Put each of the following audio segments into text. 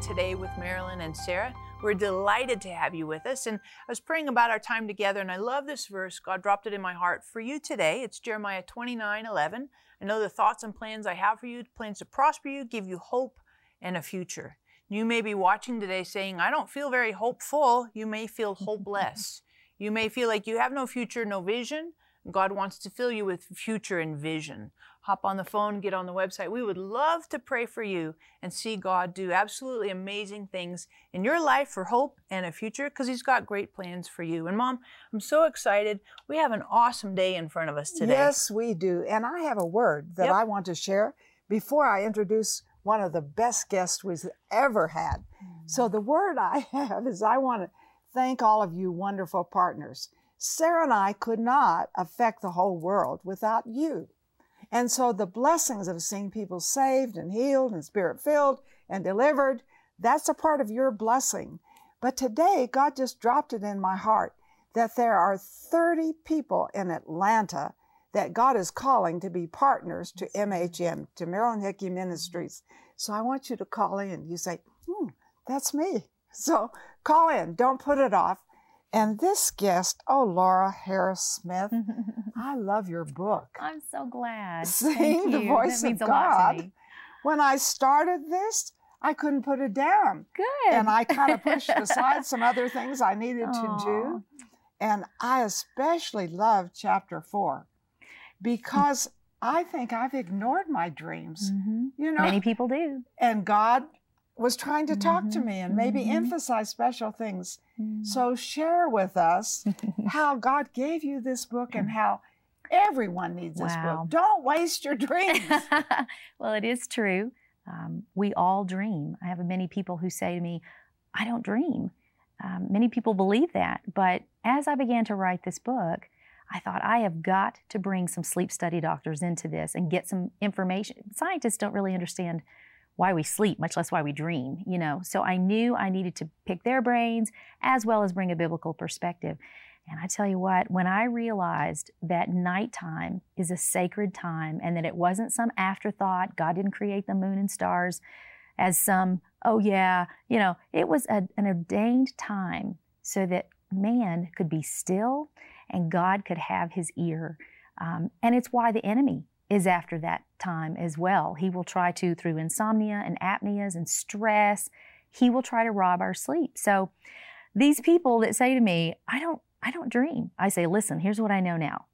much for joining today with Marilyn and Sarah. We're delighted to have you with us. And I was praying about our time together, and I love this verse. God dropped it in my heart for you today. It's Jeremiah 29 11. I know the thoughts and plans I have for you, plans to prosper you, give you hope and a future. You may be watching today saying, I don't feel very hopeful. You may feel hopeless. You may feel like you have no future, no vision. God wants to fill you with future and vision. Hop on the phone, get on the website. We would love to pray for you and see God do absolutely amazing things in your life for hope and a future because He's got great plans for you. And Mom, I'm so excited. We have an awesome day in front of us today. Yes, we do. And I have a word that Yep. I want to share before I introduce one of the best guests we've ever had. Mm-hmm. So, the word I have is I want to thank all of you wonderful partners. Sarah and I could not affect the whole world without you. And so, the blessings of seeing people saved and healed and spirit filled and delivered, that's a part of your blessing. But today, God just dropped it in my heart that there are 30 people in Atlanta that God is calling to be partners to MHM, to Marilyn Hickey Ministries. So I want you to call in. You say, hmm, that's me. So call in. Don't put it off. And this guest, oh, Laura Harris Smith, I love your book. I'm so glad. Seeing the voice of God. When I started this, I couldn't put it down. Good. And I kind of pushed aside some other things I needed to do. And I especially love chapter four because I think I've ignored my dreams. Mhm. You know, Many people do. and God was trying to talk to Mhm, me and maybe mhm. emphasize special things. Mm. So share with us how God gave you this book and how everyone needs this book. Don't waste your dreams. well, it is true. Um, we all dream. I have many people who say to me, I don't dream. Um, many people believe that. But as I began to write this book, I thought I have got to bring some sleep study doctors into this and get some information. Scientists don't really understand why we sleep, much less why we dream, you know. So I knew I needed to pick their brains as well as bring a biblical perspective. And I tell you what, when I realized that nighttime is a sacred time and that it wasn't some afterthought, God didn't create the moon and stars as some, oh yeah, you know, it was a, an ordained time so that man could be still and God could have his ear. Um, and it's why the enemy is after that time as well. He will try to, through insomnia and apneas and stress, he will try to rob our sleep. So these people that say to me, I don't, I don't dream. I say, listen, here's what I know now.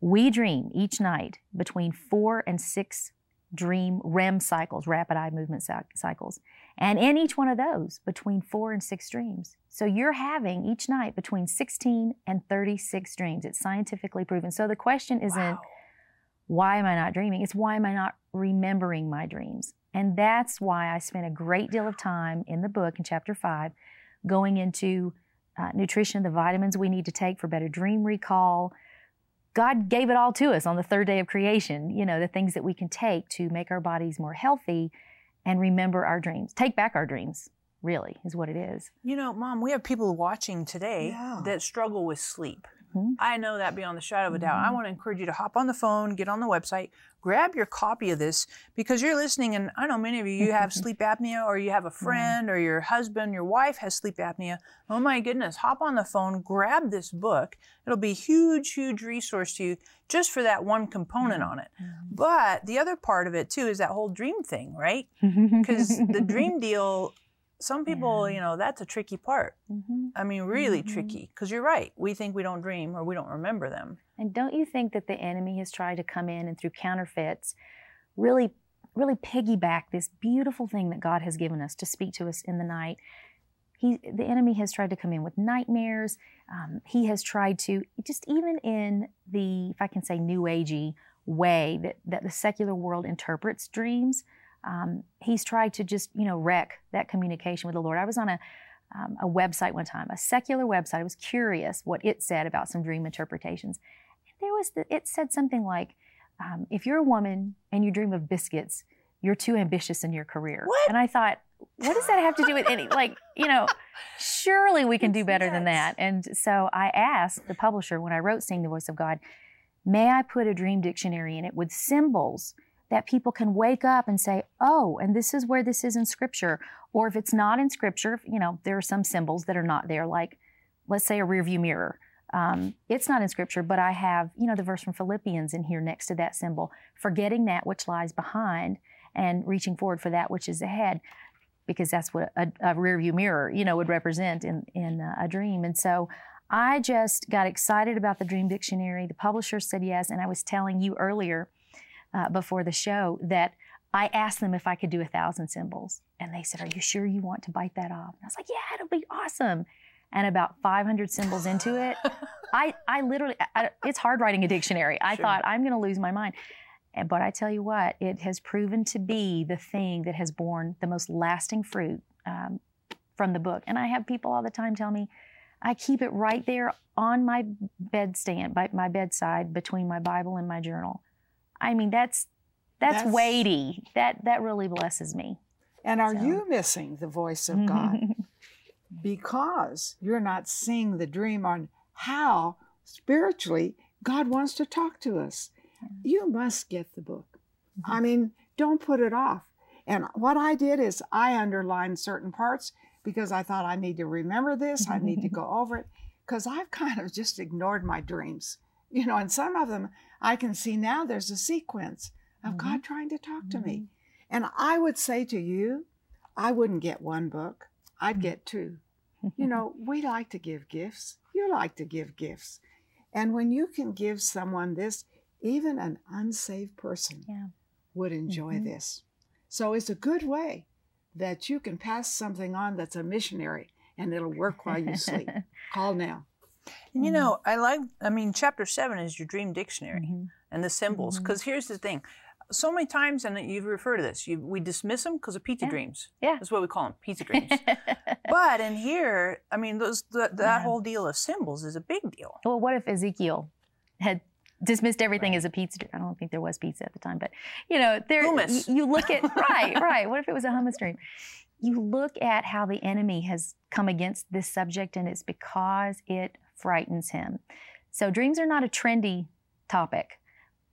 We dream each night between four and six dream REM cycles, rapid eye movement cycles. And in each one of those, between four and six dreams. So you're having each night between 16 and 36 dreams. It's scientifically proven. So the question isn't, Wow. Why am I not dreaming? It's why am I not remembering my dreams? And that's why I spent a great deal of time in the book in chapter five going into uh, nutrition, the vitamins we need to take for better dream recall. God gave it all to us on the third day of creation, you know, the things that we can take to make our bodies more healthy and remember our dreams. Take back our dreams, really, is what it is. You know, Mom, we have people watching today Yeah. that struggle with sleep. Mhm. I know that beyond the shadow of a doubt. I Mhm. want to encourage you to hop on the phone, get on the website, grab your copy of this because you're listening. And I know many of you, you have sleep apnea, or you have a friend, or your husband, your wife has sleep apnea. Oh my goodness, hop on the phone, grab this book. It'll be huge, huge resource to you just for that one component on it. But the other part of it too is that whole dream thing, right? Because the dream deal, some people, Yeah. you know, that's a tricky part. Mhm. I mean, really Mhm. tricky. Because you're right. We think we don't dream or we don't remember them. And don't you think that the enemy has tried to come in and through counterfeits really, really piggyback this beautiful thing that God has given us to speak to us in the night? He, the enemy has tried to come in with nightmares. Um, he has tried to, just even in the, if I can say, new agey way that, that the secular world interprets dreams, um, he's tried to just, you know, wreck that communication with the Lord. I was on a, um, a website one time, a secular website. I was curious what it said about some dream interpretations. And There was, the, it said something like, um, if you're a woman and you dream of biscuits, you're too ambitious in your career. What? And I thought, what does that have to do with any, like, you know, surely we can do better than that. And so I asked the publisher when I wrote seeing the Voice of God, may I put a dream dictionary in it with symbols that people can wake up and say, oh, and this is where this is in scripture. Or if it's not in scripture, you know, there are some symbols that are not there, like let's say a rear view mirror. Um, it's not in scripture, but I have, you know, the verse from Philippians in here next to that symbol, forgetting that which lies behind and reaching forward for that which is ahead, because that's what a, a rear view mirror, you know, would represent in, in a dream. And so I just got excited about the Dream Dictionary. The publisher said yes. And I was telling you earlier uh, before the show that I asked them if I could do a thousand symbols. And they said, Are you sure you want to bite that off? And I was like, Yeah, it'll be awesome. And about 500 symbols into it, I, I literally, I, it's hard writing a dictionary. I sure. thought, I'm going to lose my mind. But I tell you what, it has proven to be the thing that has borne the most lasting fruit um, from the book. And I have people all the time tell me, I keep it right there on my bedstand, by my bedside, between my Bible and my journal. I mean, that's that's, that's weighty. That that really blesses me. And are so. you missing the voice of God because you're not seeing the dream on how spiritually God wants to talk to us? You must get the book. Mm-hmm. I mean, don't put it off. And what I did is I underlined certain parts because I thought I need to remember this, I need to go over it, because I've kind of just ignored my dreams. You know, and some of them I can see now there's a sequence of mm-hmm. God trying to talk to mm-hmm. me. And I would say to you, I wouldn't get one book, I'd mm. get two. you know, we like to give gifts. You like to give gifts. And when you can give someone this, even an unsaved person yeah. would enjoy mm-hmm. this. So it's a good way that you can pass something on that's a missionary and it'll work while you sleep. Call now. And you mm-hmm. know, I like, I mean, chapter seven is your dream dictionary mm-hmm. and the symbols. Because mm-hmm. here's the thing so many times, and you've referred to this, you, we dismiss them because of pizza yeah. dreams. Yeah. That's what we call them, pizza dreams. but in here, I mean, those the, that yeah. whole deal of symbols is a big deal. Well, what if Ezekiel had dismissed everything right. as a pizza. I don't think there was pizza at the time, but you know, there hummus. You, you look at right, right. What if it was a hummus dream? You look at how the enemy has come against this subject, and it's because it frightens him. So dreams are not a trendy topic.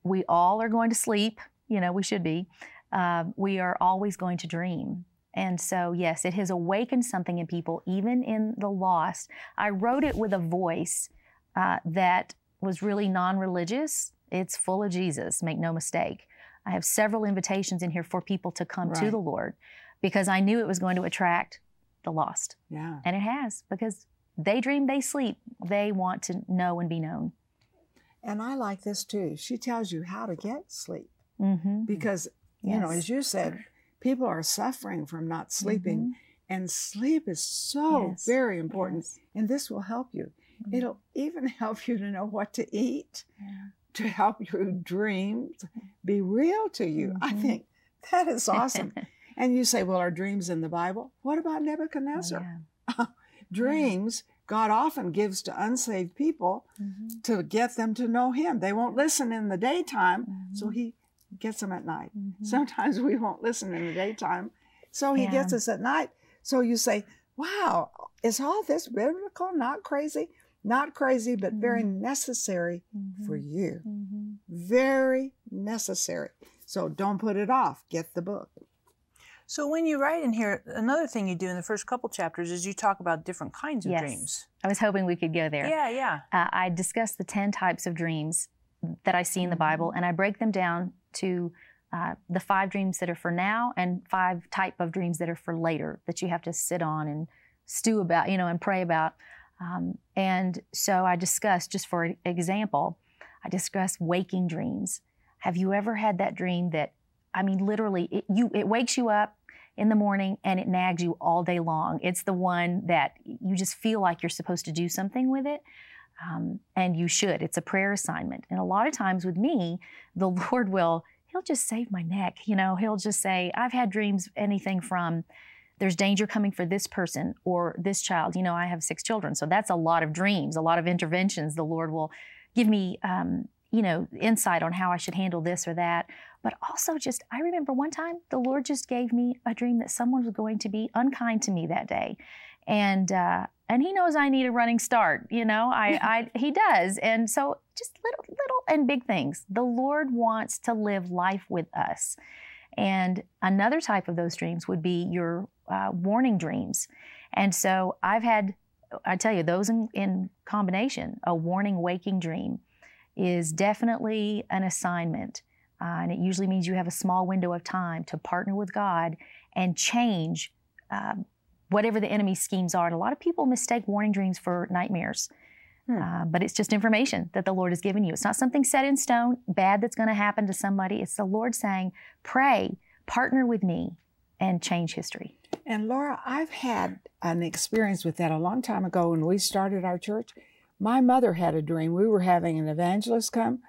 We all are going to sleep. You know, we should be. Uh, we are always going to dream. And so, yes, it has awakened something in people, even in the lost. I wrote it with a voice uh, that was really non religious. It's full of Jesus, make no mistake. I have several invitations in here for people to come right. to the Lord because I knew it was going to attract the lost. Yeah. And it has because they dream, they sleep, they want to know and be known. And I like this too. She tells you how to get sleep mm-hmm. because, yes. you know, as you said, people are suffering from not sleeping. Mm-hmm. And sleep is so yes. very important. Yes. And this will help you. Mm-hmm. It'll even help you to know what to eat, yeah. to help your dreams be real to you. Mm-hmm. I think that is awesome. and you say, well, are dreams in the Bible? What about Nebuchadnezzar? Oh, yeah. Dreams. God often gives to unsaved people mm-hmm. to get them to know Him. They won't listen in the daytime, so mm-hmm. He gets them at night. Mm-hmm. Sometimes we won't listen in the daytime, so He gets us at night. So you say, wow, is all this biblical? Not crazy? Not crazy, but mm-hmm. very necessary mm-hmm. for you. Mm-hmm. Very necessary. So don't put it off. Get the book. So when you write in here, another thing you do in the first couple chapters is you talk about different kinds of yes. dreams. I was hoping we could go there. Yeah, yeah. Uh, I discuss the 10 types of dreams that I see in the Bible, mm-hmm. and I break them down to uh, the five dreams that are for now and five type of dreams that are for later that you have to sit on and stew about, you know, and pray about. Um, and so I discuss, just for example, I discuss waking dreams. Have you ever had that dream that, I mean, literally, it, you it wakes you up in the morning and it nags you all day long? It's the one that you just feel like you're supposed to do something with it. Um, and you should. It's a prayer assignment. And a lot of times with me, the Lord will, He'll just save my neck. You know, He'll just say, I've had dreams, anything from, there's danger coming for this person or this child. You know, I have six children, so that's a lot of dreams, a lot of interventions. The Lord will give me, um, you know, insight on how I should handle this or that. But also, just I remember one time the Lord just gave me a dream that someone was going to be unkind to me that day, and uh, and He knows I need a running start. You know, I, I He does, and so just little, little and big things. The Lord wants to live life with us. And another type of those dreams would be your uh, warning dreams. And so I've had, I tell you, those in, in combination, a warning waking dream is definitely an assignment. Uh, and it usually means you have a small window of time to partner with God and change um, whatever the enemy's schemes are. And a lot of people mistake warning dreams for nightmares. Hmm. Uh, but it's just information that the Lord has given you. It's not something set in stone, bad that's going to happen to somebody. It's the Lord saying, pray, partner with me, and change history. And Laura, I've had an experience with that a long time ago when we started our church. My mother had a dream. We were having an evangelist come,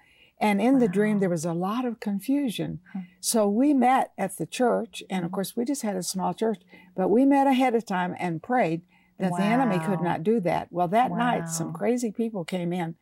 and in wow. the dream, there was a lot of confusion. Hmm. So we met at the church, and of hmm. course, we just had a small church, but we met ahead of time and prayed that wow. the enemy could not do that. Well, that wow. night, some crazy people came in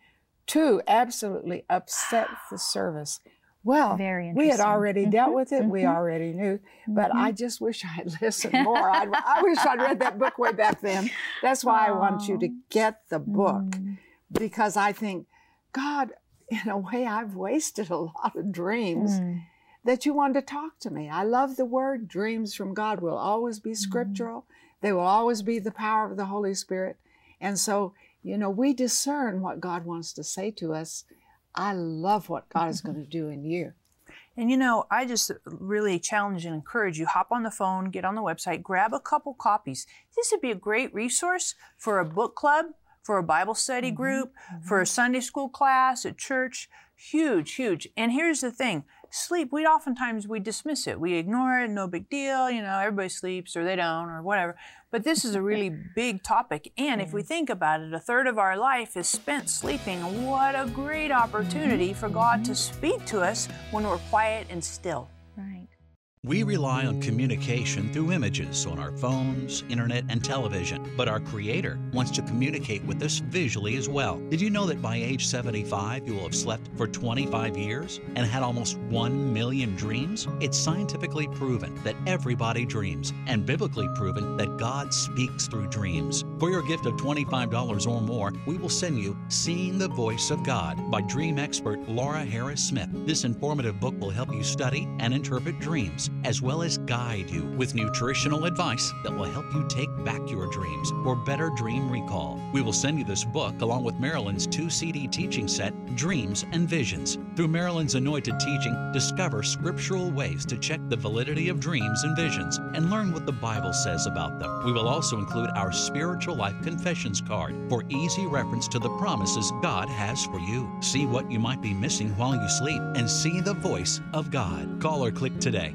to absolutely upset the service. Well, we had already mm-hmm. dealt with it. Mm-hmm. We already knew, but mm-hmm. I just wish I had listened more. i i wish I'd read that book way back then. That's why I want you to get the book mm. because I think, God, in a way, I've wasted a lot of dreams mm. that you wanted to talk to me. I love the word dreams from God will always be mm. scriptural. They will always be the power of the Holy Spirit. And so, you know, we discern what God wants to say to us. I love what God is going to do in you. And you know, I just really challenge and encourage you hop on the phone, get on the website, grab a couple copies. This would be a great resource for a book club, for a Bible study mm-hmm. group, mm-hmm. for a Sunday school class at church. Huge, huge. And here's the thing sleep, we oftentimes we dismiss it. We ignore it, no big deal, you know, everybody sleeps or they don't or whatever. But this is a really big topic. And if we think about it, a third of our life is spent sleeping. What a great opportunity for God to speak to us when we're quiet and still. We rely on communication through images on our phones, internet, and television, but our Creator wants to communicate with us visually as well. Did you know that by age 75, you will have slept for 25 years and had almost 1 million dreams? It's scientifically proven that everybody dreams, and biblically proven that God speaks through dreams. For your gift of $25 or more, we will send you Seeing the Voice of God by dream expert Laura Harris Smith. This informative book will help you study and interpret dreams as well as guide you with nutritional advice that will help you take back your dreams for better dream recall. We will send you this book along with Marilyn's two CD teaching set, Dreams and Visions. Through Marilyn's anointed teaching, discover scriptural ways to check the validity of dreams and visions and learn what the Bible says about them. We will also include our Spiritual Life Confessions card for easy reference to the promises God has for you. See what you might be missing while you sleep and see the voice of God. Call or click today.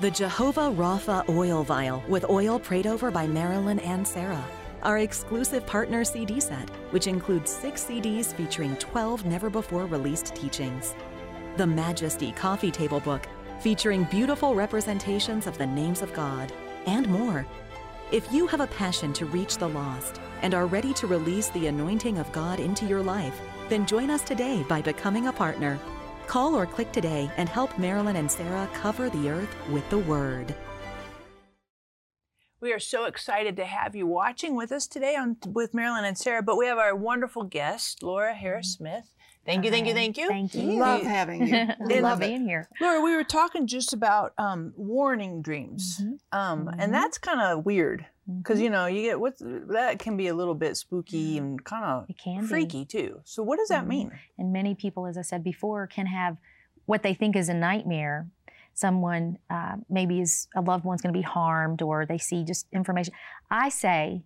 the Jehovah Rapha oil vial with oil prayed over by Marilyn and Sarah. Our exclusive partner CD set, which includes six CDs featuring 12 never before released teachings. The Majesty Coffee Table Book, featuring beautiful representations of the names of God, and more. If you have a passion to reach the lost and are ready to release the anointing of God into your life, then join us today by becoming a partner. Call or click today and help Marilyn and Sarah cover the earth with the Word. We are so excited to have you watching with us today on with Marilyn and Sarah, but we have our wonderful guest, Laura Harris Smith. Thank you, thank you, thank you. Thank you. Love having you. love being here. Laura, we were talking just about um, warning dreams, mm-hmm. Um, mm-hmm. and that's kind of weird because mm-hmm. you know you get what that can be a little bit spooky and kind of freaky be. too. So what does that mm-hmm. mean? And many people, as I said before, can have what they think is a nightmare. Someone uh, maybe is a loved one's going to be harmed, or they see just information. I say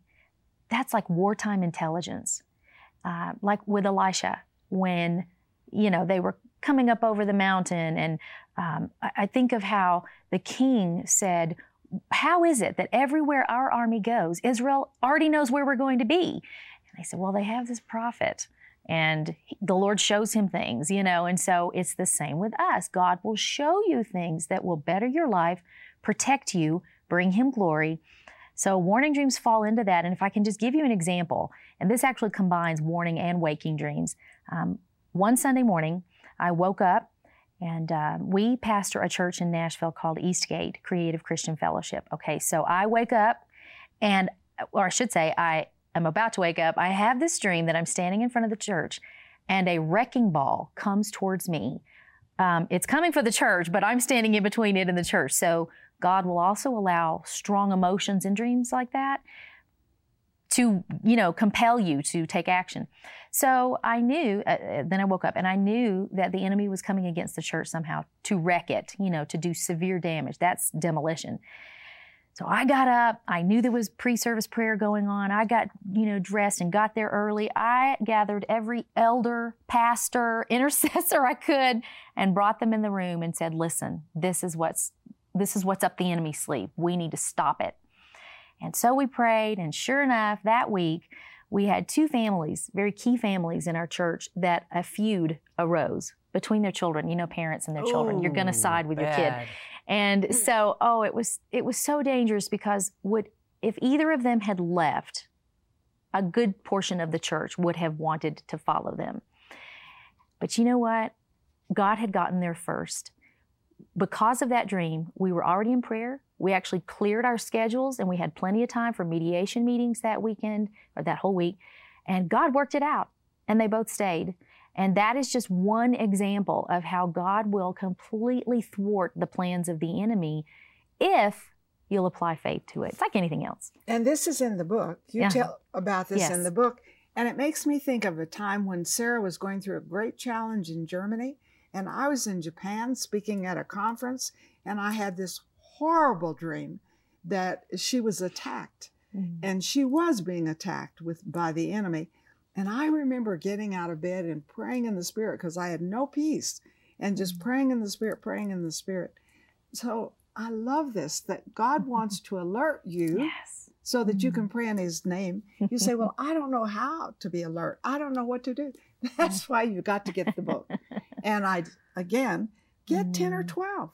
that's like wartime intelligence, uh, like with Elisha when you know they were coming up over the mountain, and um, I, I think of how the king said how is it that everywhere our army goes, Israel already knows where we're going to be? And they said, well, they have this prophet. and the Lord shows him things, you know, and so it's the same with us. God will show you things that will better your life, protect you, bring him glory. So warning dreams fall into that. And if I can just give you an example, and this actually combines warning and waking dreams. Um, one Sunday morning, I woke up and uh, we pastor a church in Nashville called Eastgate Creative Christian Fellowship. Okay, so I wake up and, or I should say, I am about to wake up. I have this dream that I'm standing in front of the church and a wrecking ball comes towards me. Um, it's coming for the church, but I'm standing in between it and the church. So God will also allow strong emotions in dreams like that to, you know, compel you to take action. So I knew, uh, uh, then I woke up and I knew that the enemy was coming against the church somehow to wreck it, you know, to do severe damage. That's demolition. So I got up. I knew there was pre-service prayer going on. I got, you know, dressed and got there early. I gathered every elder, pastor, intercessor I could and brought them in the room and said, "Listen, this is what's this is what's up the enemy's sleeve. We need to stop it." And so we prayed, and sure enough, that week we had two families, very key families in our church, that a feud arose between their children. You know, parents and their children. You're going to side with bad. your kid. And mm. so, oh, it was it was so dangerous because would if either of them had left, a good portion of the church would have wanted to follow them. But you know what? God had gotten there first. Because of that dream, we were already in prayer. We actually cleared our schedules and we had plenty of time for mediation meetings that weekend or that whole week. And God worked it out and they both stayed. And that is just one example of how God will completely thwart the plans of the enemy if you'll apply faith to it. It's like anything else. And this is in the book. You yeah. tell about this yes. in the book. And it makes me think of a time when Sarah was going through a great challenge in Germany. And I was in Japan speaking at a conference. And I had this horrible dream that she was attacked. Mm-hmm. And she was being attacked with by the enemy. And I remember getting out of bed and praying in the Spirit because I had no peace and just mm. praying in the Spirit, praying in the Spirit. So I love this that God wants to alert you yes. so that you can mm. pray in His name. You say, Well, I don't know how to be alert. I don't know what to do. That's why you got to get the book. and I, again, get 10 or mm. 12.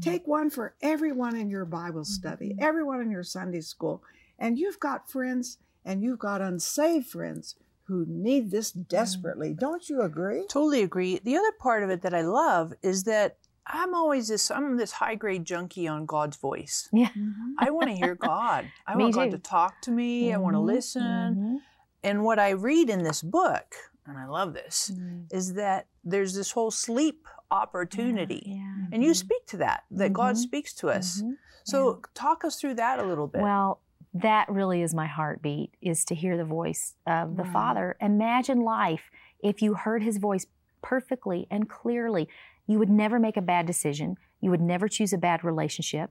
Take one for everyone in your Bible study, mm-hmm. everyone in your Sunday school. And you've got friends and you've got unsaved friends who need this mm. desperately. Don't you agree? Totally agree. The other part of it that I love is that I'm always this I'm this high grade junkie on God's voice. Yeah. Mm-hmm. I want to hear God. I want God to talk to me. Mm-hmm. I want to listen. Mm-hmm. And what I read in this book, and I love this, is that there's this whole sleep opportunity. Yeah, yeah. And you mm-hmm. speak to that, that God mm-hmm. speaks to us. Mm-hmm. So talk us through that a little bit. Well, that really is my heartbeat is to hear the voice of the right. father imagine life if you heard his voice perfectly and clearly you would never make a bad decision you would never choose a bad relationship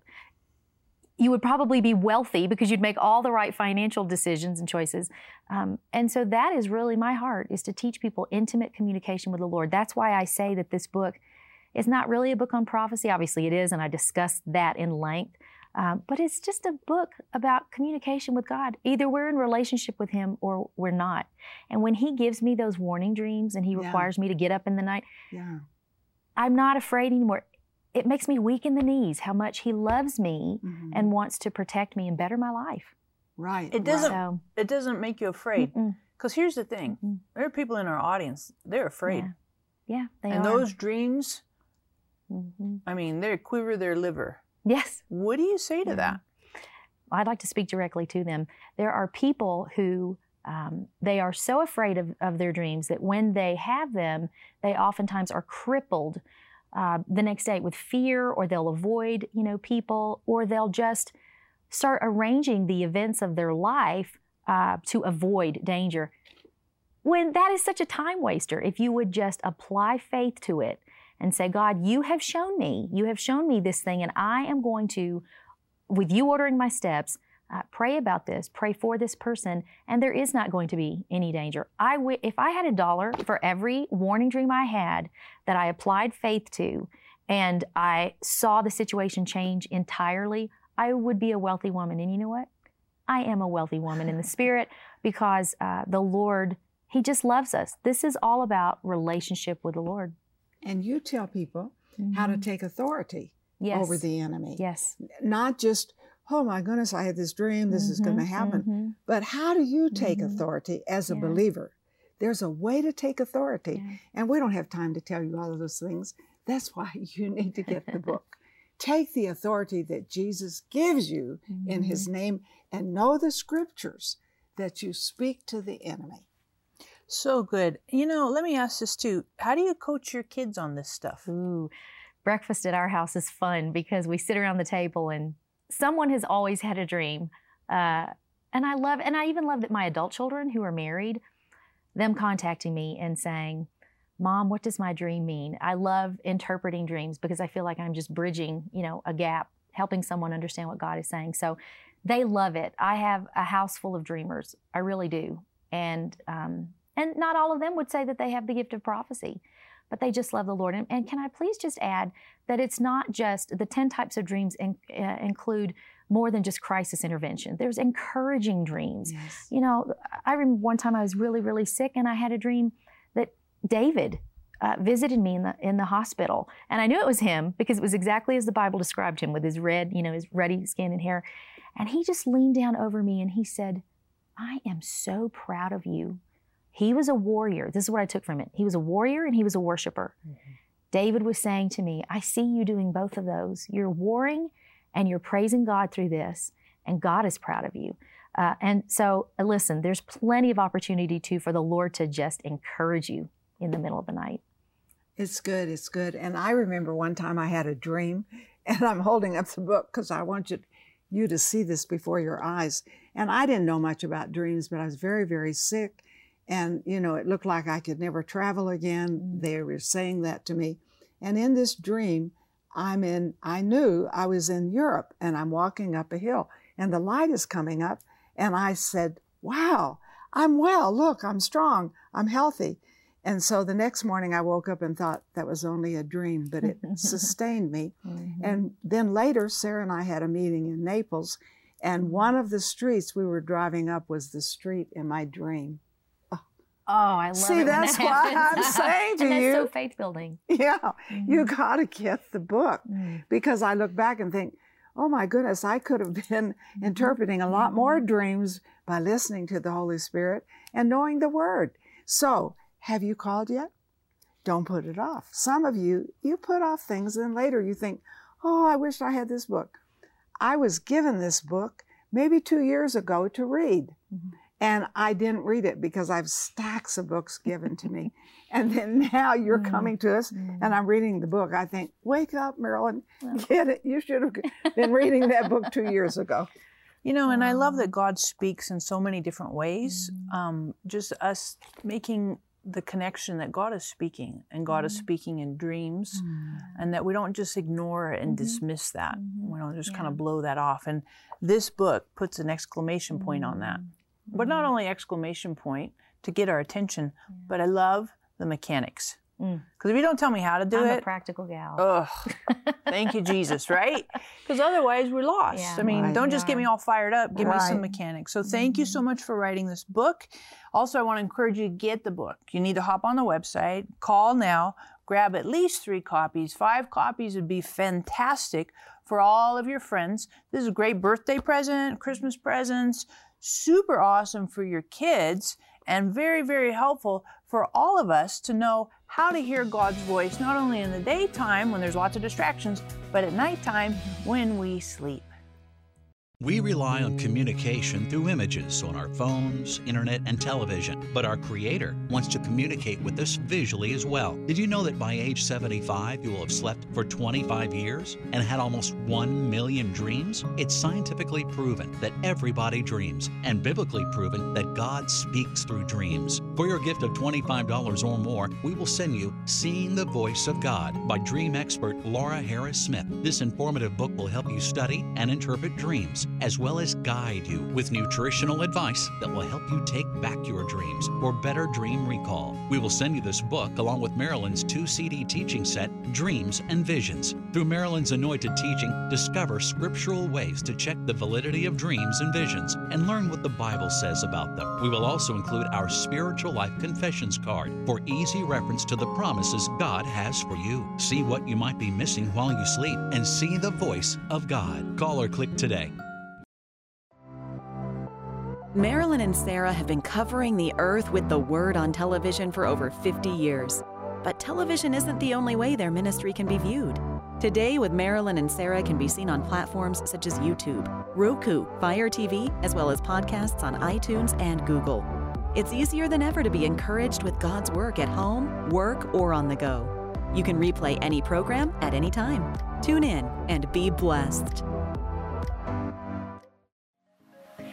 you would probably be wealthy because you'd make all the right financial decisions and choices um, and so that is really my heart is to teach people intimate communication with the lord that's why i say that this book is not really a book on prophecy obviously it is and i discuss that in length um, but it's just a book about communication with God. Either we're in relationship with Him or we're not. And when He gives me those warning dreams and He yeah. requires me to get up in the night, yeah. I'm not afraid anymore. It makes me weak in the knees how much He loves me mm-hmm. and wants to protect me and better my life. Right. It doesn't. So, it doesn't make you afraid. Because here's the thing: Mm-mm. there are people in our audience. They're afraid. Yeah, yeah they and are. And those dreams. Mm-hmm. I mean, they quiver their liver. Yes. What do you say to mm-hmm. that? I'd like to speak directly to them. There are people who um, they are so afraid of, of their dreams that when they have them, they oftentimes are crippled uh, the next day with fear, or they'll avoid, you know, people, or they'll just start arranging the events of their life uh, to avoid danger. When that is such a time waster, if you would just apply faith to it and say, God, you have shown me, you have shown me this thing, and I am going to, with you ordering my steps, uh, pray about this, pray for this person, and there is not going to be any danger. I w- if I had a dollar for every warning dream I had that I applied faith to, and I saw the situation change entirely, I would be a wealthy woman. And you know what? I am a wealthy woman in the spirit because uh, the Lord He just loves us. This is all about relationship with the Lord. And you tell people how to Mhm. take authority yes. over the enemy. Yes. Not just, oh my goodness, I had this dream, this is going to happen. mhm. But how do you take Mhm. authority as a Yeah. believer? There's a way to take authority. Yeah. And we don't have time to tell you all of those things. That's why you need to get the book. Take the authority that Jesus gives you in Mhm. his name and know the scriptures that you speak to the enemy. So good. You know, let me ask this too. How do you coach your kids on this stuff? Ooh, breakfast at our house is fun because we sit around the table and someone has always had a dream. Uh, and I love, and I even love that my adult children who are married, them contacting me and saying, Mom, what does my dream mean? I love interpreting dreams because I feel like I'm just bridging, you know, a gap, helping someone understand what God is saying. So they love it. I have a house full of dreamers. I really do. And um, and not all of them would say that they have the gift of prophecy but they just love the Lord. And, and can I please just add that it's not just the 10 types of dreams in, uh, include more than just crisis intervention. There's encouraging dreams. Yes. You know, I remember one time I was really, really sick and I had a dream that David uh, visited me in the in the hospital, and I knew it was him because it was exactly as the Bible described him, with his red, you know, his ruddy skin and hair. And he just leaned down over me and he said, "I am so proud of you." He was a warrior. This is what I took from it. He was a warrior and he was a worshiper. David was saying to me, "I see you doing both of those. You're warring, and you're praising God through this, and God is proud of you." Uh, and so, uh, listen, there's plenty of opportunity too for the Lord to just encourage you in the middle of the night. It's good. It's good. And I remember one time I had a dream, and I'm holding up the book because I want you, you to see this before your eyes. And I didn't know much about dreams, but I was very, very sick. And, you know, it looked like I could never travel again. Mm. They were saying that to me. And in this dream, I'm in, I knew I was in Europe and I'm walking up a hill and the light is coming up. And I said, wow, I'm well. Look, I'm strong. I'm healthy. And so the next morning I woke up and thought that was only a dream, but it sustained me. Mm-hmm. And then later, Sarah and I had a meeting in Naples, and mm-hmm. one of the streets we were driving up was the street in my dream. Oh, I love See, it. when that's that why. I'm saying to and that's you- so faith building. Yeah, you Mhm. got to get the book Mm. because I look back and think, oh my goodness, I could have been Mm-hmm. interpreting a lot more dreams by listening to the Holy Spirit and knowing the Word. So, have you called yet? Don't put it off. Some of you, you put off things, and later you think, oh, I wish I had this book. I was given this book maybe two years ago to read. Mhm. And I didn't read it because I have stacks of books given to me. And then now you're Mm. coming to us Mm. and I'm reading the book. I think, wake up, Marilyn, Well. get it. You should have been reading that book two years ago. You know, and I love Um, that God speaks in so many different ways. Mhm. Um, just us making the connection that God is speaking and God is Mhm. speaking in dreams and that we don't just ignore and Mhm. dismiss that. Mhm. We don't just kind of blow that off. And this book puts an exclamation point on that. But not Mhm. only exclamation point to get our attention, Yeah. but I love the mechanics. Mm. Because if you don't tell me how to do I'm a it, practical gal. ugh, thank you, Jesus, right? Because otherwise we're lost. Yeah. I mean, Right. don't just get me all fired up. Give me some mechanics. So thank you so much for writing this book. Also, I want to encourage you to get the book. You need to hop on the website, call now, grab at least three copies. Five copies would be fantastic for all of your friends. This is a great birthday present, Christmas presents, super awesome for your kids, and very, very helpful for all of us to know how to hear God's voice, not only in the daytime when there's lots of distractions, but at nighttime when we sleep. We rely on communication through images on our phones, internet, and television, but our Creator wants to communicate with us visually as well. Did you know that by age 75, you will have slept for 25 years and had almost 1 million dreams? It's scientifically proven that everybody dreams, and biblically proven that God speaks through dreams. For your gift of $25 or more, we will send you Seeing the Voice of God by dream expert Laura Harris Smith. This informative book will help you study and interpret dreams as well as guide you with nutritional advice that will help you take back your dreams for better dream recall. We will send you this book along with Marilyn's two CD teaching set, Dreams and Visions. Through Marilyn's anointed teaching, discover scriptural ways to check the validity of dreams and visions and learn what the Bible says about them. We will also include our spiritual Spiritual Life Confessions card for easy reference to the promises God has for you. See what you might be missing while you sleep and see the voice of God. Call or click today. Marilyn and Sarah have been covering the earth with the Word on television for over 50 years. But television isn't the only way their ministry can be viewed. Today with Marilyn and Sarah can be seen on platforms such as YouTube, Roku, Fire TV, as well as podcasts on iTunes and Google. It's easier than ever to be encouraged with God's work at home, work, or on the go. You can replay any program at any time. Tune in and be blessed.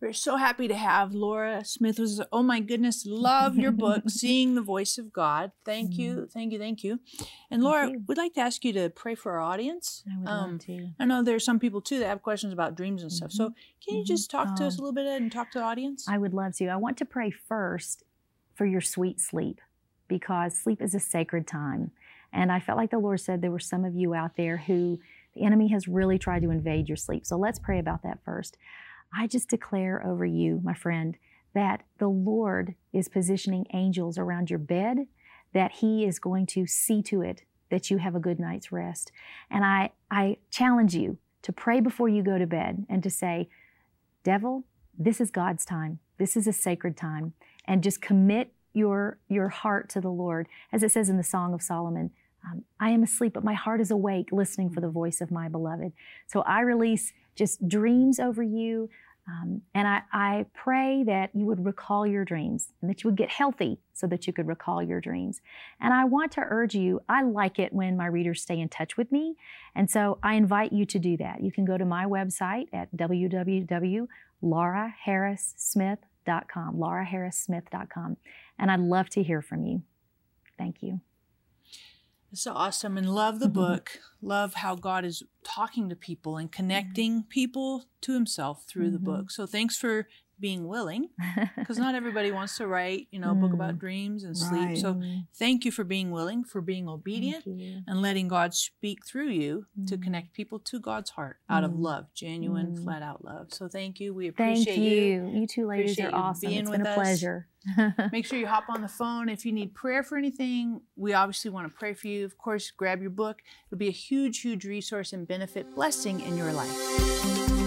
We're so happy to have Laura Smith. Was oh my goodness, love your book, Seeing the Voice of God. Thank you, thank you, thank you. And Laura, you. we'd like to ask you to pray for our audience. I would Um, love to. I know there's some people too that have questions about dreams and stuff. So can you mhm. just talk to us a Um, little bit and talk to the audience? I would love to. I want to pray first for your sweet sleep because sleep is a sacred time. And I felt like the Lord said there were some of you out there who the enemy has really tried to invade your sleep. So let's pray about that first. I just declare over you, my friend, that the Lord is positioning angels around your bed, that He is going to see to it that you have a good night's rest. And I, I challenge you to pray before you go to bed and to say, Devil, this is God's time. This is a sacred time. And just commit your, your heart to the Lord. As it says in the Song of Solomon, um, I am asleep, but my heart is awake, listening for the voice of my beloved. So I release just dreams over you. Um, and I, I pray that you would recall your dreams and that you would get healthy so that you could recall your dreams. And I want to urge you, I like it when my readers stay in touch with me. And so I invite you to do that. You can go to my website at www.lauraharrissmith.com, lauraharrissmith.com. And I'd love to hear from you. Thank you. It's so awesome and love the Mhm. book. Love how God is talking to people and connecting people to himself through the Mhm. book. So thanks for being willing because not everybody wants to write, you know, a book about Mm. dreams and sleep. Right. So thank you for being willing, for being obedient and letting God speak through you to Mm. connect people to God's heart out of Mm. love, genuine, Mm. flat out love. So thank you. We Thank appreciate you. You two ladies Appreciate are awesome. being It's been a us. pleasure. Make sure you hop on the phone if you need prayer for anything. We obviously want to pray for you. Of course, grab your book. It'll be a huge, huge resource and benefit, blessing in your life.